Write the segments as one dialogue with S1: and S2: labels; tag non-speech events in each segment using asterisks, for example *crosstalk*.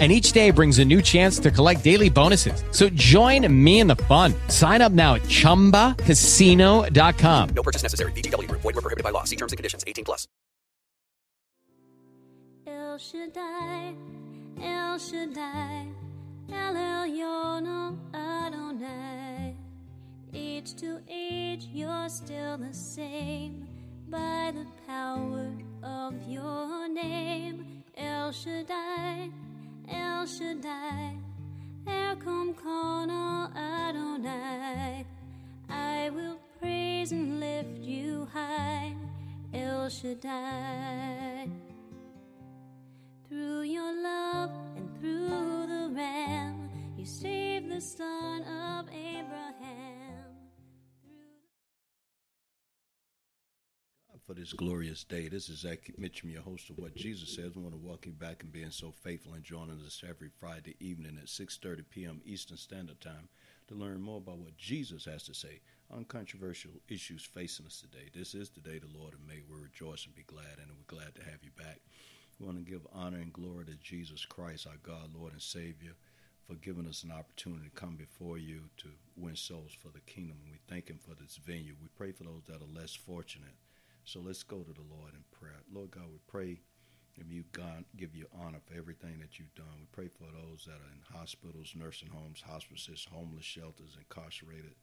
S1: and each day brings a new chance to collect daily bonuses. So join me in the fun. Sign up now at ChumbaCasino.com.
S2: No purchase necessary. VGW. Void were prohibited by law. See terms and conditions. 18 plus.
S3: El Shaddai, El Shaddai, El Elyon Adonai. Age to age, you're still the same by the power of your name. El Shaddai, El Shaddai, Erkamka na Adonai. I will praise and lift you high, El Shaddai. Through your love and through the Ram, you saved the son of Abraham.
S4: For this glorious day. This is Zach Mitchum, your host of What Jesus Says. We want to welcome you back and being so faithful and joining us every Friday evening at 6.30 p.m. Eastern Standard Time to learn more about what Jesus has to say on controversial issues facing us today. This is the day the Lord has made. We rejoice and be glad, and we're glad to have you back. We want to give honor and glory to Jesus Christ, our God, Lord, and Savior, for giving us an opportunity to come before you to win souls for the kingdom. And we thank Him for this venue. We pray for those that are less fortunate so let's go to the Lord in prayer. Lord God, we pray if you God give you honor for everything that you've done. We pray for those that are in hospitals, nursing homes, hospices, homeless shelters, incarcerated,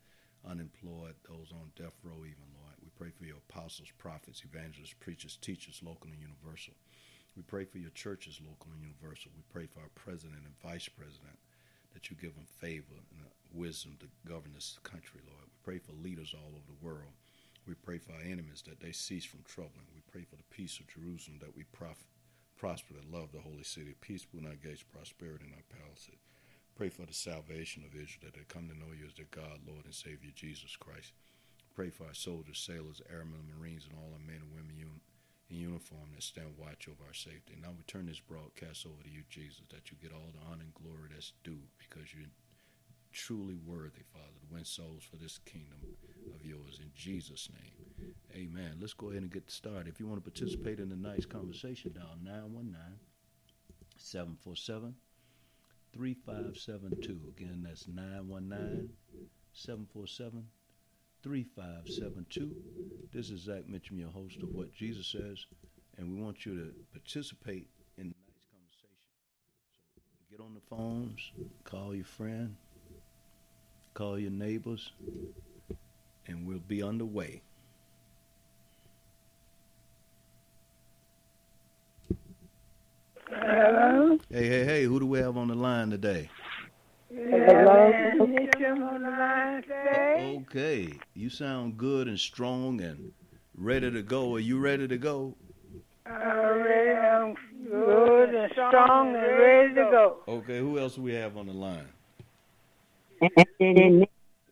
S4: unemployed, those on death row even, Lord. We pray for your apostles, prophets, evangelists, preachers, teachers, local and universal. We pray for your churches, local and universal. We pray for our president and vice president that you give them favor and wisdom to govern this country, Lord. We pray for leaders all over the world. We pray for our enemies that they cease from troubling. We pray for the peace of Jerusalem that we prof- prosper and love the holy city. Peace will not gates, prosperity in our palaces. Pray for the salvation of Israel that they come to know you as their God, Lord, and Savior Jesus Christ. Pray for our soldiers, sailors, airmen, marines, and all our men and women un- in uniform that stand watch over our safety. And now we turn this broadcast over to you, Jesus, that you get all the honor and glory that's due because you're truly worthy, Father, to win souls for this kingdom of yours in Jesus' name. Amen. Let's go ahead and get started. If you want to participate in nice conversation, dial 919 747 3572. Again, that's 919 747 3572. This is Zach Mitchum, your host of What Jesus Says, and we want you to participate in the nice conversation. So get on the phones, call your friend, call your neighbors, and we'll be on underway.
S5: Hello.
S4: Hey, hey, hey, who do we have on the line today?
S5: Hello. Mitchum on the line today.
S4: Okay, you sound good and strong and ready to go. Are you ready to go?
S5: I'm ready. I'm good and strong and ready to go.
S4: Okay, who else do we have on the line?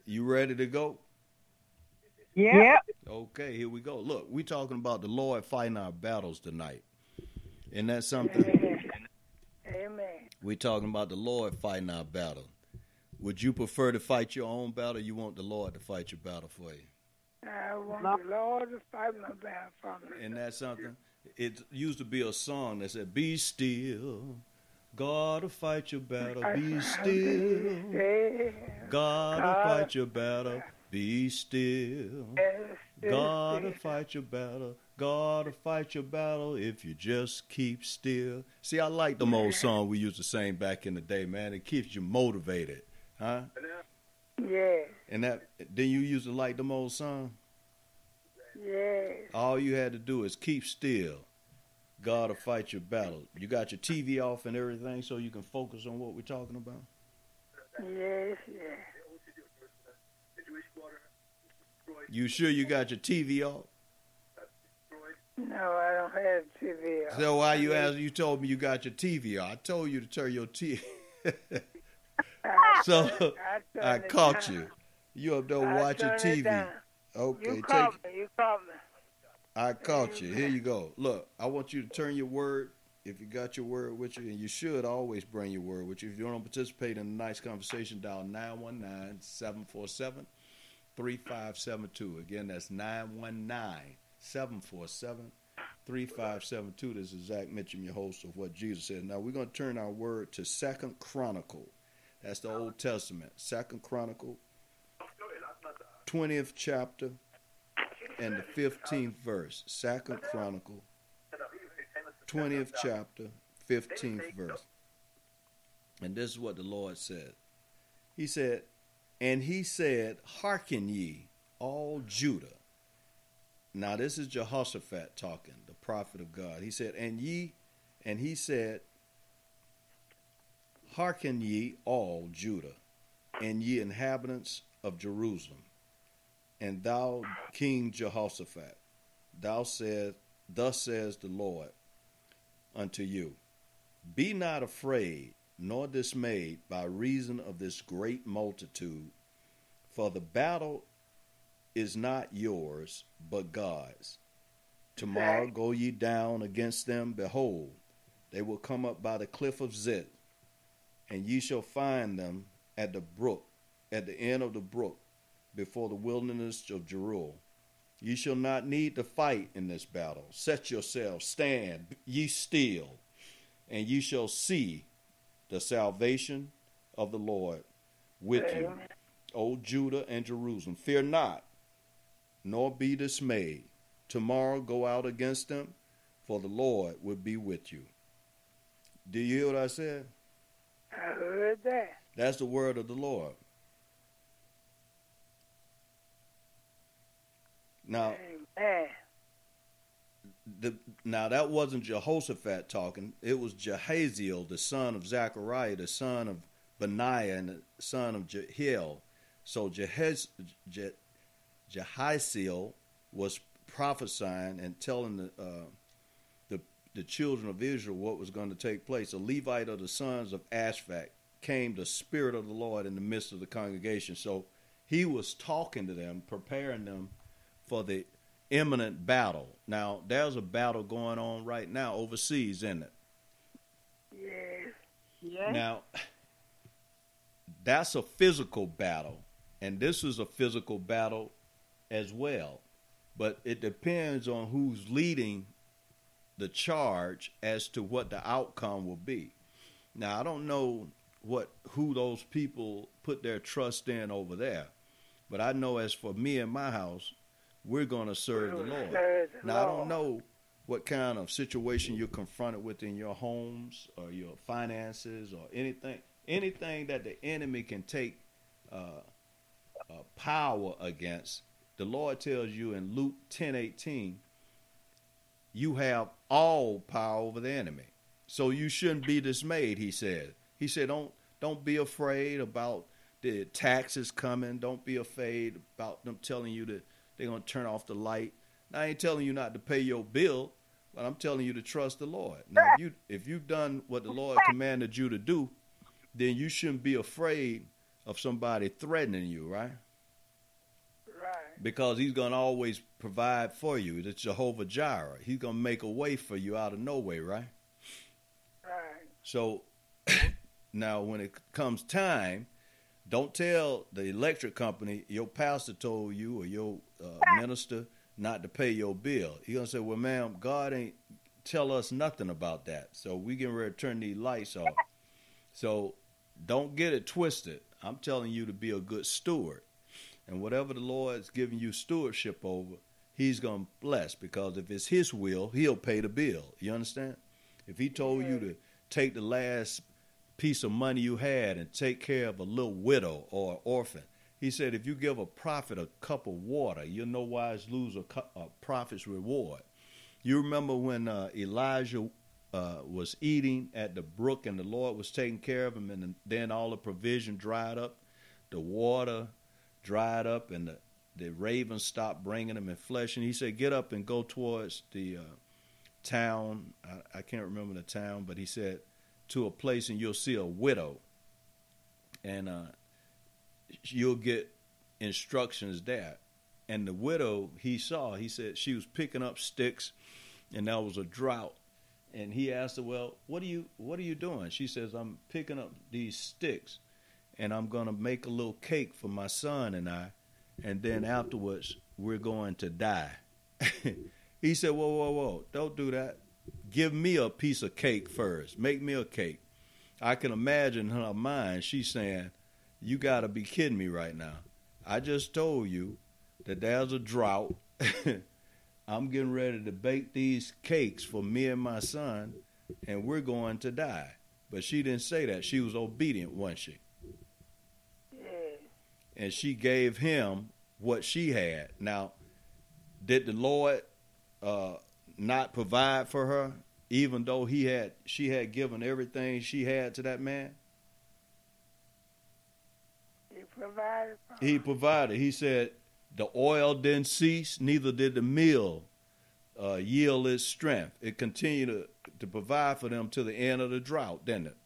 S4: You ready to go?
S5: Yep.
S4: Okay, here we go. Look, we're talking about the Lord fighting our battles tonight. Isn't that something?
S5: Amen.
S4: we talking about the Lord fighting our battle. Would you prefer to fight your own battle or you want the Lord to fight your battle for you?
S5: I want the Lord to fight my battle for me.
S4: Isn't that something? It used to be a song that said, Be still. God will fight your battle. Be still. Will fight your battle. Be still. God will fight your battle. God will fight your battle if you just keep still. See, I like the old song we used to sing back in the day, man. It keeps you motivated, huh?
S5: Yeah.
S4: And that then you used to like the old song.
S5: Yeah.
S4: All you had to do is keep still. God will fight your battle. You got your TV off and everything, so you can focus on what we're talking about.
S5: Yes. Yes.
S4: You sure you got your TV off?
S5: No, I don't have TV.
S4: So why you asked? You told me you got your TV off. I told you to turn your TV. *laughs* so
S5: turned
S4: I caught you. You up there
S5: I
S4: watching TV? Okay,
S5: You
S4: take
S5: called me. You called me.
S4: I caught you. Here you go. Look, I want you to turn your word. If you got your word with you, and you should always bring your word with you. If you to participate in nice conversation, dial 919 747 3572. Again, that's 919 747 3572. This is Zach Mitchum, your host of What Jesus Said. Now, we're going to turn our word to Second Chronicle. That's the Old Testament. Second Chronicle, 20th chapter, and the 15th verse. Second Chronicle, 20th chapter, 15th verse. And this is what the Lord said. He said, And he said, Hearken ye, all Judah. Now this is Jehoshaphat talking, the prophet of God. He said, And ye, and he said, Hearken ye, all Judah, and ye inhabitants of Jerusalem, and thou, King Jehoshaphat, thou said, Thus says the Lord unto you Be not afraid nor dismayed by reason of this great multitude, for the battle is not yours, but God's. Tomorrow go ye down against them, behold, they will come up by the cliff of Ziz, and ye shall find them at the brook, at the end of the brook, before the wilderness of Jeruel. Ye shall not need to fight in this battle. Set yourselves, stand, ye still, and ye shall see the salvation of the Lord with you, O Judah and Jerusalem. Fear not, nor be dismayed. Tomorrow go out against them, for the Lord will be with you. Do you hear what I said?
S5: I heard that.
S4: That's the word of the Lord. Now,
S5: Amen.
S4: the, now that wasn't Jehoshaphat talking. It was Jehaziel, the son of Zechariah, the son of Benaiah, and the son of Jehiel. So Jehez, Je, Jehaziel was prophesying and telling the, uh, the the children of Israel what was going to take place. A Levite of the sons of Asaph came the Spirit of the Lord in the midst of the congregation. So he was talking to them, preparing them for the imminent battle. Now, there's a battle going on right now overseas, isn't it?
S5: Yes. Yes.
S4: Now, that's a physical battle, and this is a physical battle as well. But it depends on who's leading the charge as to what the outcome will be. Now, I don't know what who those people put their trust in over there, but I know as for me and my house, we're going to serve the Lord.
S5: Serve the
S4: Now, I don't know what kind of situation you're confronted with in your homes or your finances or anything, anything that the enemy can take uh, uh, power against. The Lord tells you in Luke ten eighteen, you have all power over the enemy. So you shouldn't be dismayed, he said. He said, Don't don't be afraid about the taxes coming. Don't be afraid about them telling you that they're gonna turn off the light. Now, I ain't telling you not to pay your bill, but I'm telling you to trust the Lord. Now if you if you've done what the Lord commanded you to do, then you shouldn't be afraid of somebody threatening you, right?
S5: Right.
S4: because he's going to always provide for you. It's Jehovah Jireh. He's going to make a way for you out of no way, right?
S5: Right.
S4: So *coughs* now, when it comes time, don't tell the electric company your pastor told you or your uh, minister not to pay your bill. He's going to say, well, ma'am, God ain't tell us nothing about that. So we getting ready to turn these lights off. So don't get it twisted. I'm telling you to be a good steward. And whatever the Lord's giving you stewardship over, He's going to bless because if it's His will, He'll pay the bill. You understand? If He told you to take the last piece of money you had and take care of a little widow or an orphan, He said, if you give a prophet a cup of water, you'll no wise lose a, cu- a prophet's reward. You remember when uh, Elijah uh, was eating at the brook and the Lord was taking care of him, and then all the provision dried up, the water dried up, and the, the ravens stopped bringing him in flesh. And he said, Get up and go towards the uh, town. I, I can't remember the town, but he said, To a place, and you'll see a widow. And uh, you'll get instructions there. and the widow he saw, he said she was picking up sticks, and that was a drought. And he asked her, "Well, what are you what are you doing?" She says, "I'm picking up these sticks, and I'm gonna make a little cake for my son and I, and then afterwards we're going to die." *laughs* he said, "Whoa, whoa, whoa! Don't do that. Give me a piece of cake first. Make me a cake." I can imagine in her mind, she's saying, "You got to be kidding me right now. I just told you that there's a drought." *laughs* I'm getting ready to bake these cakes for me and my son, and we're going to die. But she didn't say that. She was obedient, wasn't she? And she gave him what she had. Now, did the Lord uh, not provide for her, even though he had she had given everything she had to that man?
S5: He provided for
S4: He provided. He said, the oil didn't cease, neither did the meal uh, yield its strength. It continued to, to provide for them to the end of the drought, didn't it?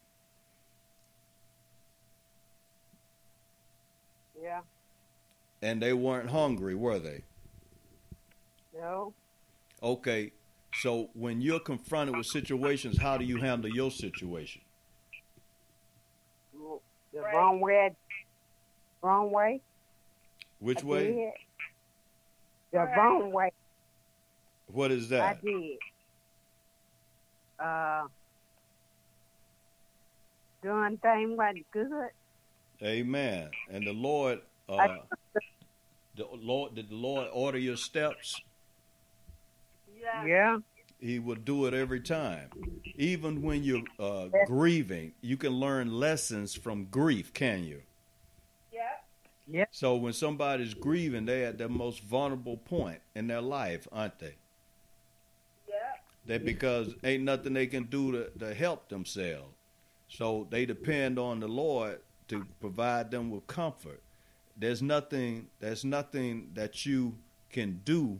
S6: Yeah.
S4: And they weren't hungry, were they?
S6: No.
S4: Okay, so when you're confronted with situations, how do you handle your situation?
S6: The wrong way. Wrong way.
S4: Which
S6: I
S4: way?
S6: did. The wrong way.
S4: What is that?
S6: I did. Uh, doing things wasn't good.
S4: Amen. And the Lord, uh, the Lord, did the Lord order your steps?
S6: Yeah.
S4: He will do it every time. Even when you're uh, grieving, you can learn lessons from grief, can you?
S6: Yeah. Yeah.
S4: So when somebody's grieving, they're at their most vulnerable point in their life, aren't they? Yeah. That because ain't nothing they can do to, to help themselves. So they depend on the Lord to provide them with comfort. There's nothing there's nothing that you can do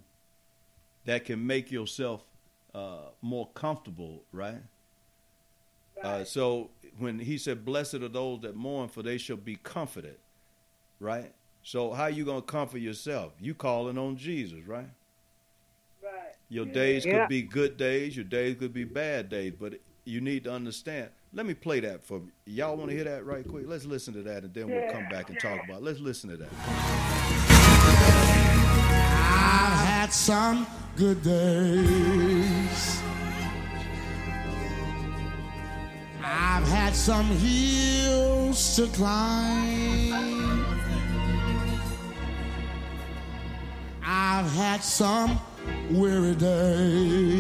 S4: that can make yourself uh, more comfortable, right? Uh, so when he said, "Blessed are those that mourn, for they shall be comforted," right? So how you gonna comfort yourself? You calling on Jesus, right?
S5: Right.
S4: Your days
S6: Yeah.
S4: could be good days, your days could be bad days, but you need to understand. Let me play that for y'all. Want to hear that right quick? Let's listen to that, and then we'll come back and talk about. It. Let's listen to that.
S7: I've had some good days. I've had some hills to climb. I've had some weary days.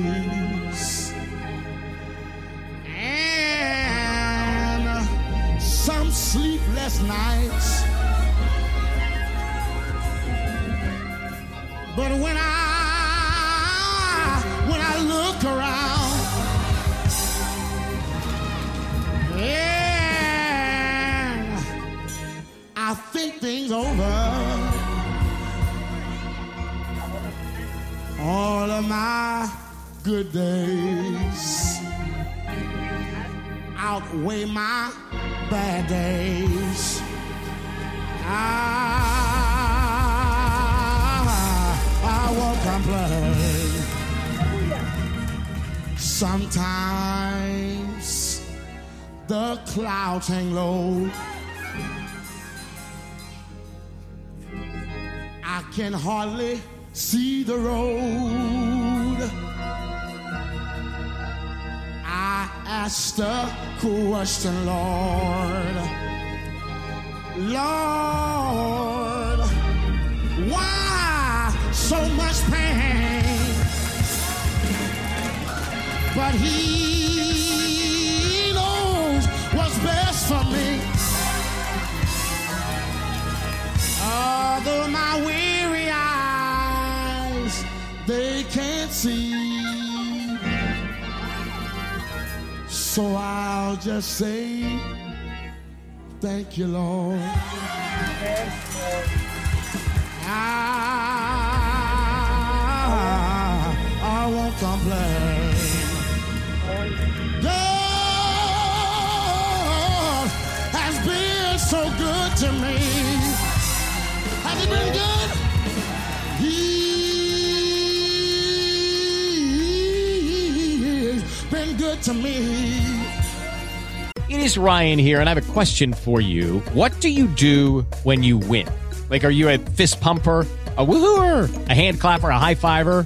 S7: And some sleepless nights. But when I when I look around, and I think things over, all of my good days outweigh my bad days. I, Sometimes the clouds hang low. I can hardly see the road. I asked the question, Lord. Lord, so much pain? But He knows what's best for me. Although my weary eyes they can't see, so I'll just say. Thank you, Lord. I, complain. God has been so good to me. Has he been good? He's been good to me.
S1: It is Ryan here, and I have a question for you. What do you do when you win? Like, are you a fist pumper, a woohooer, a hand clapper, a high fiver?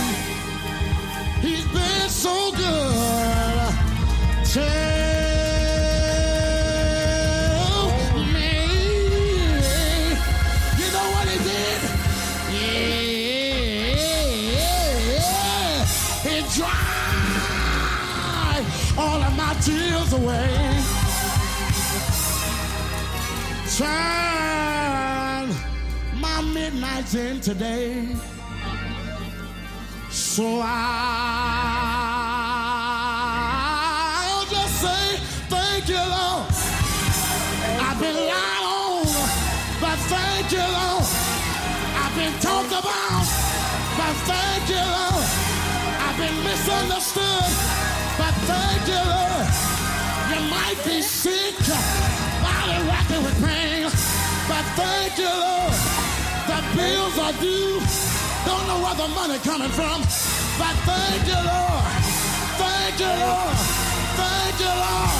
S7: So good. Tell me, you know what he did? Yeah, he dried all of my tears away. Turn my midnights into day. So I'll thank you, Lord. You might be sick, body racking with pain, but thank you, Lord. The bills are due. Don't know where the money coming from, but thank you, Lord. Thank you, Lord. Thank you, Lord.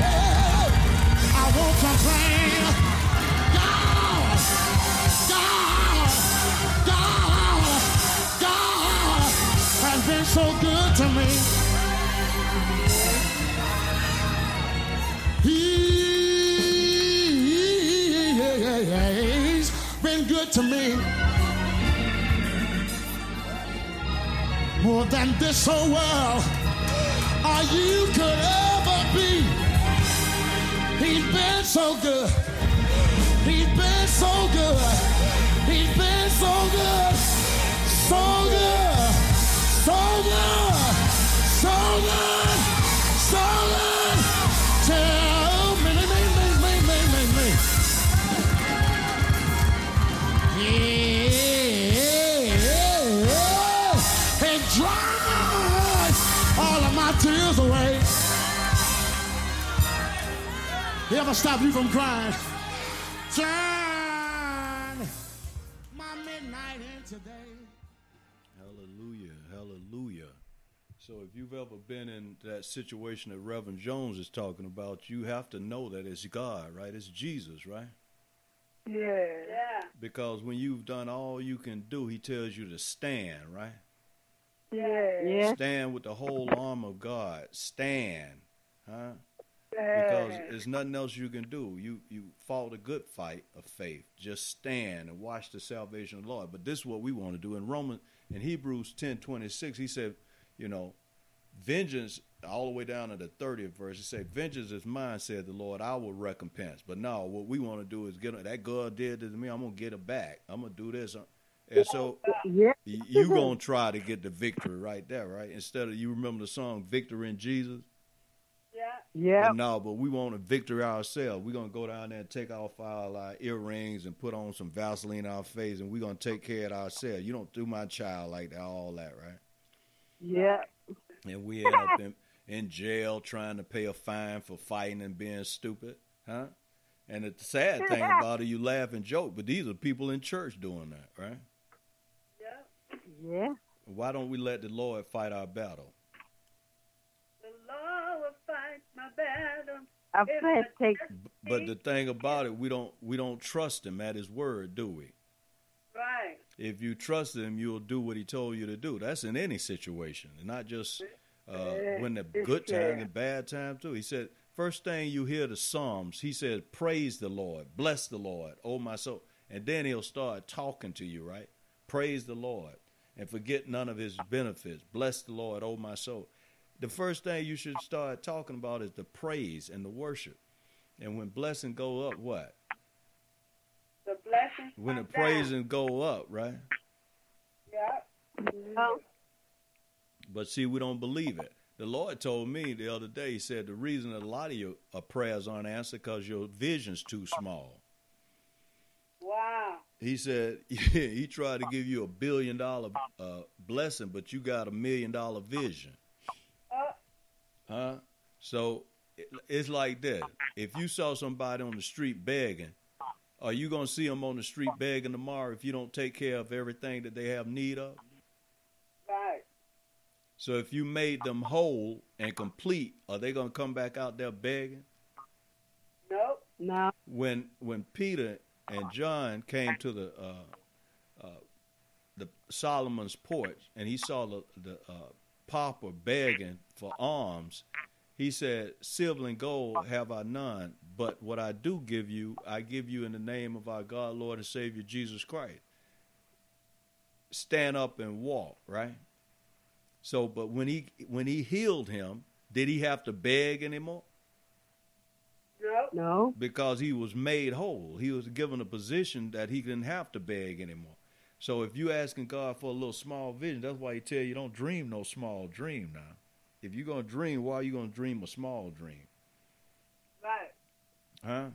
S7: Ow. I won't complain. So good to me. He's been good to me. More than this oh, whole world, all you could ever be. He's been so good. He's been so good. He's been so good. So good. So good. So good. So good. Tell me, me, me, me, me, me, me. Yeah. And dries all of my tears away. He ever stop you from crying?
S4: So if you've ever been in that situation that Reverend Jones is talking about, you have to know that it's God, right? It's Jesus, right?
S5: Yeah. Yeah.
S4: Because when you've done all you can do, he tells you to stand, right?
S5: Yeah.
S6: Yeah.
S4: Stand with the whole arm of God. Stand. Huh? Because there's nothing else you can do. You you fought a good fight of faith. Just stand and watch the salvation of the Lord. But this is what we want to do. In Romans in Hebrews ten twenty six, he said, you know, vengeance all the way down to the 30th verse, he said, Vengeance is mine, said the Lord, I will recompense. But no, what we want to do is get that God did to me, I'm gonna get it back. I'm gonna do this. And so
S6: Yeah.
S4: y- you gonna try to get the victory right there, right? Instead of you remember the song Victory in Jesus?
S6: Yeah.
S4: But no, but we want a victory ourselves. We're gonna go down there and take off our uh, earrings and put on some Vaseline on our face, and we're gonna take care of ourselves. You don't do my child like that, all that, right?
S6: Yeah.
S4: And we end up in, in jail trying to pay a fine for fighting and being stupid, huh? And the sad thing about it, you laugh and joke, but these are people in church doing that, right?
S6: Yeah.
S4: Why don't we let the Lord fight our battle? The Lord will fight my battle.
S6: I said take
S4: But the thing about it, we don't we don't trust him at his word, do we?
S5: Right.
S4: If you trust him, you'll do what he told you to do. That's in any situation, and not just uh, when the good time and bad time too. He said, first thing you hear the Psalms, he said, "Praise the Lord, bless the Lord, oh my soul," and then he'll start talking to you, right? Praise the Lord, and forget none of his benefits. Bless the Lord, oh my soul. The first thing you should start talking about is the praise and the worship. And when blessing go up, what?
S5: The blessings.
S4: When the
S5: come down.
S4: praising go up, right?
S5: Yep.
S6: oh,
S4: But see, we don't believe it. The Lord told me the other day, He said, the reason a lot of your uh, prayers aren't answered because your vision's too small.
S6: Wow.
S4: He said, *laughs* yeah, He tried to give you a billion dollar uh, blessing, but you got a million dollar vision.
S6: Uh,
S4: Huh? So it- it's like that. If you saw somebody on the street begging, are you going to see them on the street begging tomorrow if you don't take care of everything that they have need of? So if you made them whole and complete, are they going to come back out there begging?
S6: Nope.
S8: No.
S4: When when Peter and John came to the uh, uh, the Solomon's porch and he saw the the uh, pauper begging for alms, he said, "Silver and gold have I none, but what I do give you, I give you in the name of our God, Lord and Savior Jesus Christ. Stand up and walk." Right. So, but when he when he healed him, did he have to beg anymore?
S6: Nope.
S8: No.
S4: because he was made whole. He was given a position that he didn't have to beg anymore. So if you asking God for a little small vision, that's why he tell you don't dream no small dream now. If you're gonna dream, why are you gonna dream a small dream?
S6: Right.
S4: Huh?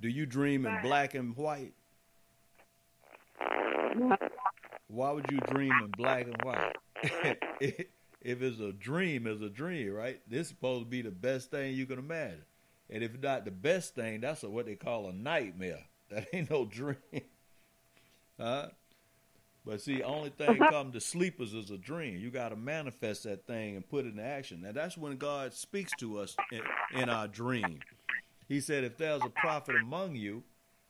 S4: Do you dream in black and white?
S8: No.
S4: Why would you dream in black and white? *laughs* if it's a dream, it's a dream, right? This is supposed to be the best thing you can imagine. And if not the best thing, that's a, what they call a nightmare. *laughs* That ain't no dream. huh? But see, only thing uh-huh. come to sleepers is a dream. You got to manifest that thing and put it in action. And that's when God speaks to us in, in our dream. He said, if there's a prophet among you,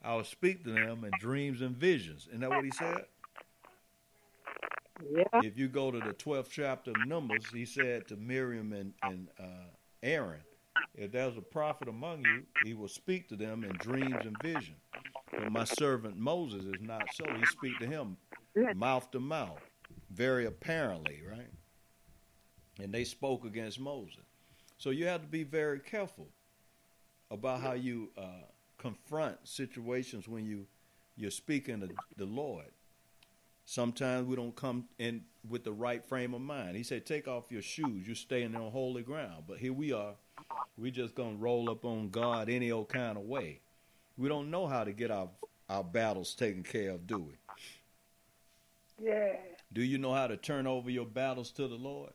S4: I will speak to them in dreams and visions. Isn't that what he said?
S8: Yeah.
S4: if you go to the 12th chapter of Numbers, he said to Miriam and, and uh, Aaron, if there's a prophet among you, he will speak to them in dreams and vision. But my servant Moses is not so. He speak to him mouth to mouth, very apparently, right? And they spoke against Moses. So you have to be very careful about how you uh, confront situations when you you're speaking to the Lord. Sometimes we don't come in with the right frame of mind. He said, "Take off your shoes. You're staying on holy ground." But here we are. We're just gonna roll up on God any old kind of way. We don't know how to get our our battles taken care of, do we?
S5: Yeah.
S4: Do you know how to turn over your battles to the Lord?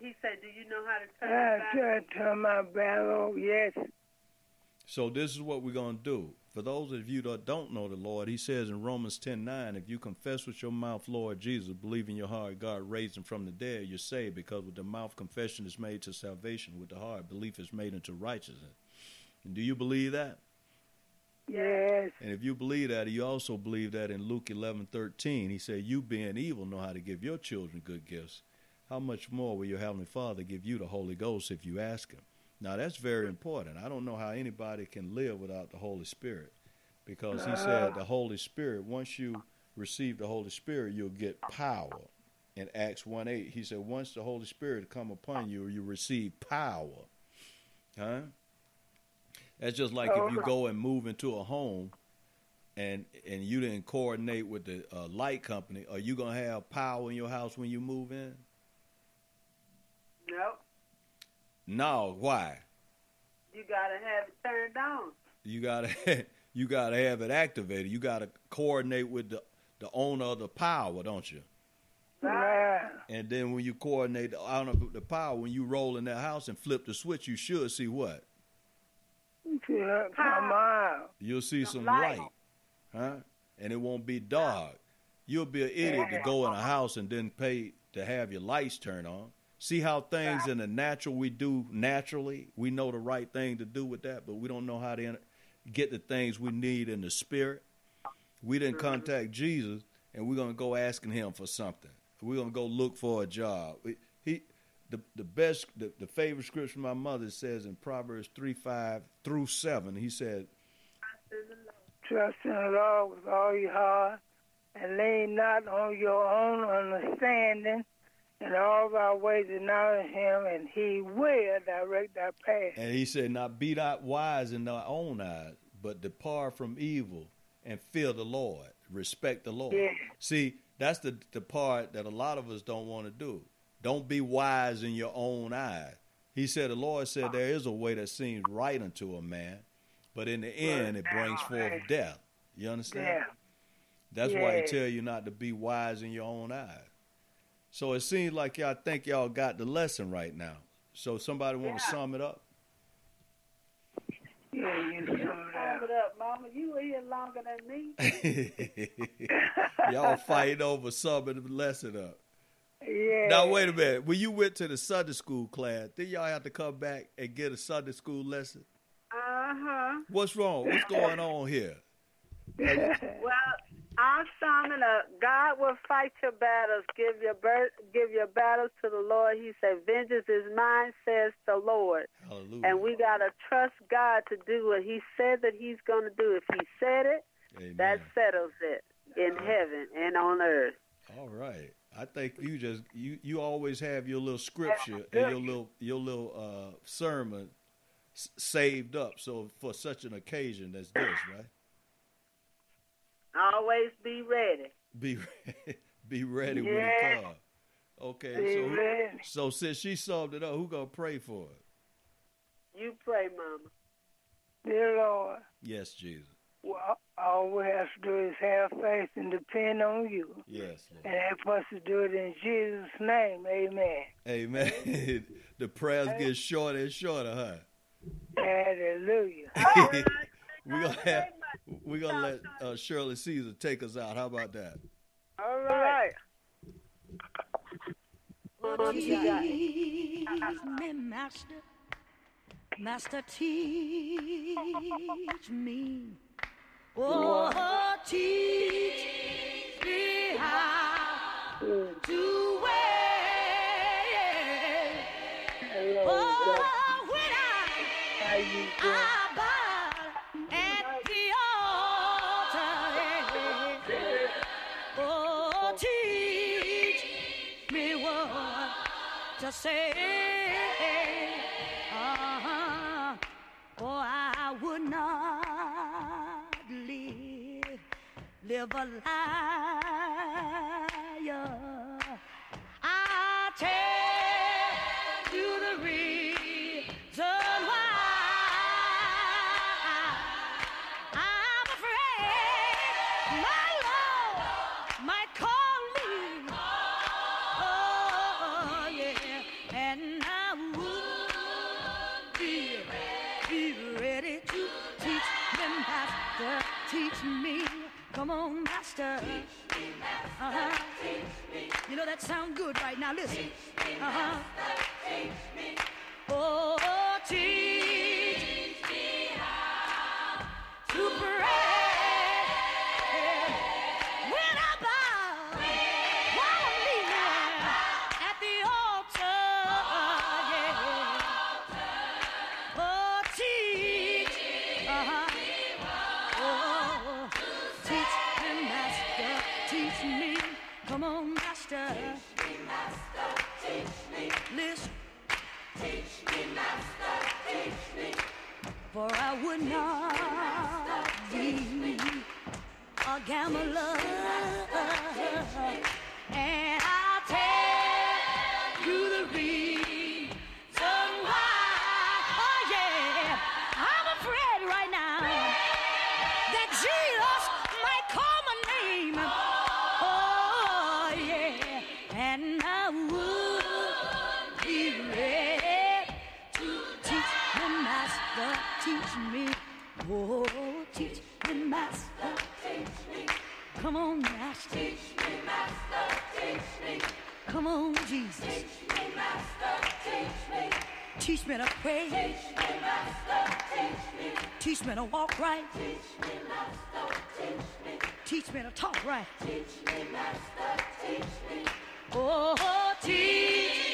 S6: He said, "Do you know how to turn
S5: I
S6: it back?"
S5: turn my battle, yes.
S4: So this is what we're going to do. For those of you that don't know the Lord, he says in Romans 10:9, if you confess with your mouth Lord Jesus, believe in your heart God raised him from the dead, you're saved because with the mouth confession is made to salvation, with the heart belief is made into righteousness. And do you believe that?
S5: Yes.
S4: And if you believe that, you also believe that in Luke 11:13, he said, "You being evil know how to give your children good gifts. How much more will your heavenly Father give you the Holy Ghost if you ask him?" Now that's very important. I don't know how anybody can live without the Holy Spirit, because he said the Holy Spirit. Once you receive the Holy Spirit, you'll get power. In Acts 1:8, he said, "Once the Holy Spirit come upon you, you receive power." Huh? That's just like if you go and move into a home and and you didn't coordinate with the uh, light company, are you gonna have power in your house when you move in?
S6: Nope.
S4: No. Why?
S6: You gotta have it turned on.
S4: You gotta *laughs* you gotta have it activated. You gotta coordinate with the the owner of the power, don't you?
S5: Right.
S4: And then when you coordinate the owner of the power, when you roll in that house and flip the switch, you should see what?
S5: Yeah, come on.
S4: You'll see some
S6: light.
S4: light, huh? And it won't be dark. You'll be an idiot to go in a house and then pay to have your lights turned on. See how things in the natural we do naturally. We know the right thing to do with that, but we don't know how to get the things we need in the spirit. We didn't mm-hmm. contact Jesus, and we're gonna go asking him for something. We're gonna go look for a job. He, the the best, the, the favorite scripture my mother says in Proverbs three five through seven. He said,
S5: Trust in the Lord with all your heart and lean not on your own understanding. In all our ways acknowledge him, and he will direct our path.
S4: And he said, Not be not wise in thy own eyes, but depart from evil and fear the Lord. Respect the Lord.
S5: Yeah.
S4: See, That's the the part that a lot of us don't want to do. Don't be wise in your own eyes. He said, the Lord said, there is a way that seems right unto a man, but in the end, it brings forth death. You understand?
S5: Yeah.
S4: That's why he tell you not to be wise in your own eyes. So it seems like y'all think y'all got the lesson right now. So somebody want to sum it up?
S5: Yeah, you know
S6: Sum it up, Mama. You were here longer than me. *laughs*
S4: y'all fighting over summing the lesson up.
S5: Yeah.
S4: Now wait a minute. When you went to the Sunday school class, did y'all have to come back and get a Sunday school lesson?
S6: Uh huh.
S4: What's wrong? What's going on here? *laughs*
S6: Well, It up. God will fight your battles. Give your bir- give your battles to the Lord. He said, "Vengeance is mine," says the Lord.
S4: Hallelujah.
S6: And we gotta trust God to do what He said that He's gonna do. If He said it,
S4: Amen.
S6: that settles it in heaven and on earth.
S4: All right. I think you just you you always have your little scripture and your little your little uh, sermon s- saved up. So for such an occasion as this, right?
S6: Always be ready.
S4: Be *laughs* be ready when
S5: Yeah.
S4: it comes. Okay.
S5: Be
S4: So
S5: ready.
S4: so since she summed it up, who gonna pray for it?
S6: You pray, Mama.
S5: Dear Lord,
S4: Yes, Jesus.
S5: well, all we have to do is have faith and depend on you.
S4: Yes, Lord.
S5: And help us to do it in Jesus' name. Amen.
S4: Amen. *laughs* the prayers get shorter and shorter, huh?
S5: Hallelujah. *laughs*
S4: we gonna have, we gonna let uh, Shirley Caesar take us out. How about that?
S6: All right. What?
S3: Teach me, Master. Master, teach me. Oh, teach me how to wait. Oh, when I I say. Uh-huh. Oh, I would not live, live a liar. That sound good right now. Listen. Uh-huh. Oh, a gambler. And I'll Teach me to pray. Teach me, Master, teach me. Teach me to walk right. Teach me, Master, teach me. Teach me to talk right. Teach me, Master, teach me. Oh, teach